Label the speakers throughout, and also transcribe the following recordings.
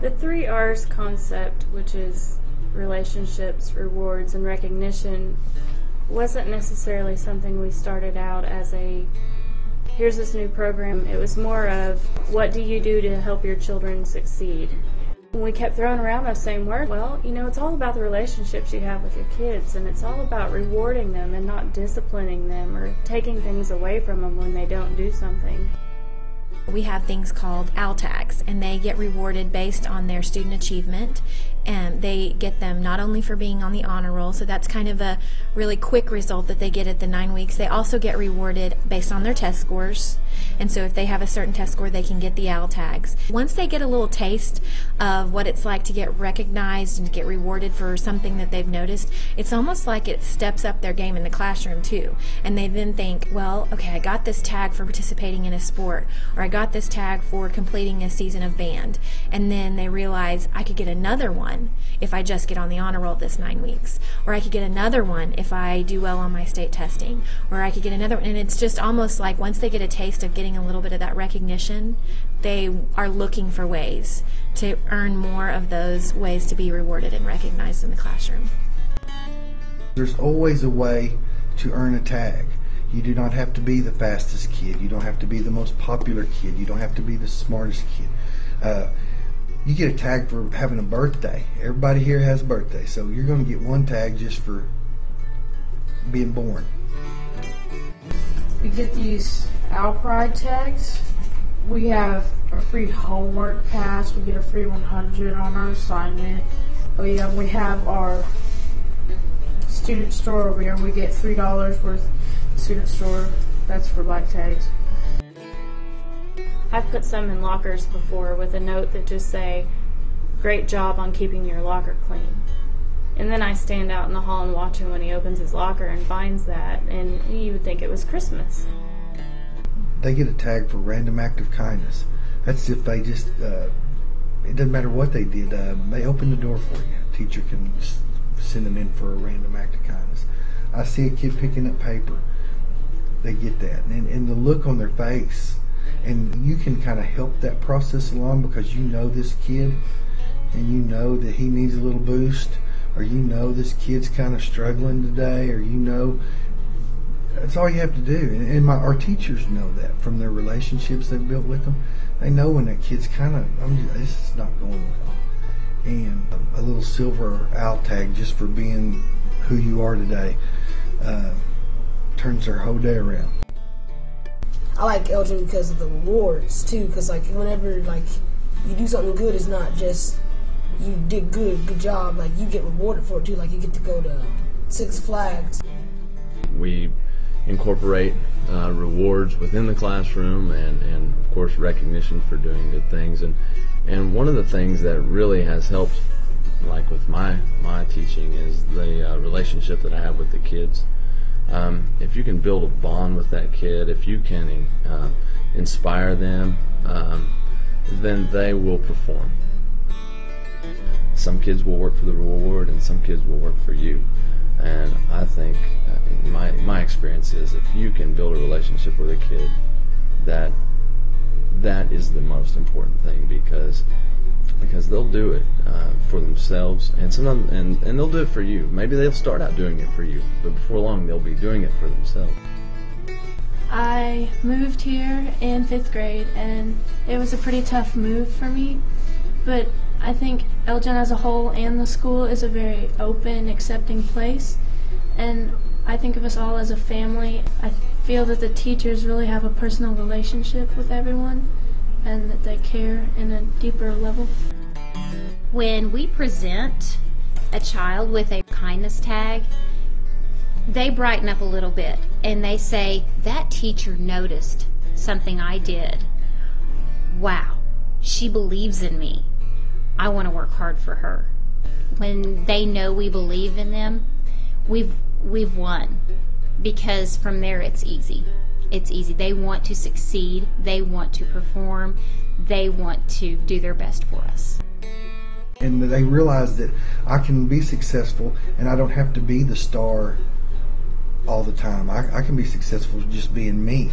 Speaker 1: The three R's concept, which is relationships, rewards, and recognition, wasn't necessarily something we started out as a here's this new program. It was more of what do you do to help your children succeed? When we kept throwing around those same words, well, you know, it's all about the relationships you have with your kids, and it's all about rewarding them and not disciplining them or taking things away from them when they don't do something.
Speaker 2: We have things called OWL tags, and they get rewarded based on their student achievement. And they get them not only for being on the honor roll, so that's kind of a really quick result that they get at the nine weeks. They also get rewarded based on their test scores. And so if they have a certain test score, they can get the OWL tags. Once they get a little taste of what it's like to get recognized and get rewarded for something that they've noticed, it's almost like it steps up their game in the classroom too. And they then think, well, okay, I got this tag for participating in a sport, or I got this tag for completing a season of band. And then they realize I could get another one if I just get on the honor roll this nine weeks, or I could get another one if I do well on my state testing, or I could get another one. And it's just almost like once they get a taste of getting a little bit of that recognition, they are looking for ways to earn more of those ways to be rewarded and recognized in the classroom.
Speaker 3: There's always a way to earn a tag. You do not have to be the fastest kid. You don't have to be the most popular kid. You don't have to be the smartest kid. Uh, you get a tag for having a birthday. Everybody here has a birthday, so you're going to get one tag just for being born.
Speaker 4: We get these Owl Pride tags. We have a free homework pass. We get a free 100 on our assignment. We have, we have our student store over here. and We get three dollars worth of student store. That's for black tags.
Speaker 1: I've put some in lockers before with a note that just say, "Great job on keeping your locker clean." And then I stand out in the hall and watch him when he opens his locker and finds that, and you would think it was Christmas.
Speaker 3: They get a tag for random act of kindness. That's if they just, uh, it doesn't matter what they did, uh, they open the door for you. Teacher can send them in for a random act of kindness. I see a kid picking up paper. They get that. And, and the look on their face, and you can kind of help that process along because you know this kid and you know that he needs a little boost or you know this kid's kind of struggling today or you know that's all you have to do. And, and my our teachers know that from their relationships they've built with them. They know when that kid's kind of I'm just, is not going well. And a, a little silver owl tag just for being who you are today. Uh, turns their whole day around
Speaker 5: I like Elgin because of the rewards too. Because like whenever like you do something good, it's not just you did good, good job. Like you get rewarded for it too. Like you get to go to Six Flags.
Speaker 6: we incorporate uh, rewards within the classroom and, and of course recognition for doing good things and and one of the things that really has helped like with my my teaching is the uh, relationship that I have with the kids um, if you can build a bond with that kid if you can uh, inspire them um, then they will perform. Some kids will work for the reward and some kids will work for you. And I think uh, my my experience is if you can build a relationship with a kid, that that is the most important thing because because they'll do it uh, for themselves and sometimes and, and they'll do it for you. Maybe they'll start out doing it for you, but before long they'll be doing it for themselves.
Speaker 7: I moved here in fifth grade, and it was a pretty tough move for me. But I think Elgin as a whole and the school is a very open, accepting place. And I think of us all as a family. I feel that the teachers really have a personal relationship with everyone and that they care in a deeper level.
Speaker 8: When we present a child with a kindness tag, they brighten up a little bit and they say, That teacher noticed something I did. Wow, she believes in me. I want to work hard for her. When they know we believe in them, we've we've won because from there it's easy. It's easy. They want to succeed, they want to perform, they want to do their best for us.
Speaker 3: and they realize that I can be successful and I don't have to be the star all the time. I, I can be successful just being me.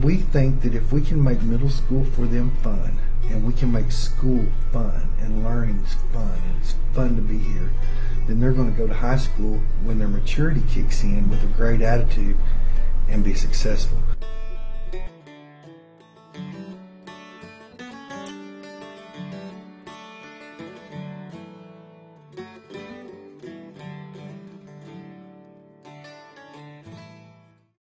Speaker 3: We think that if we can make middle school for them fun, and we can make school fun, and learning's fun, and it's fun to be here, then they're going to go to high school when their maturity kicks in with a great attitude and be successful.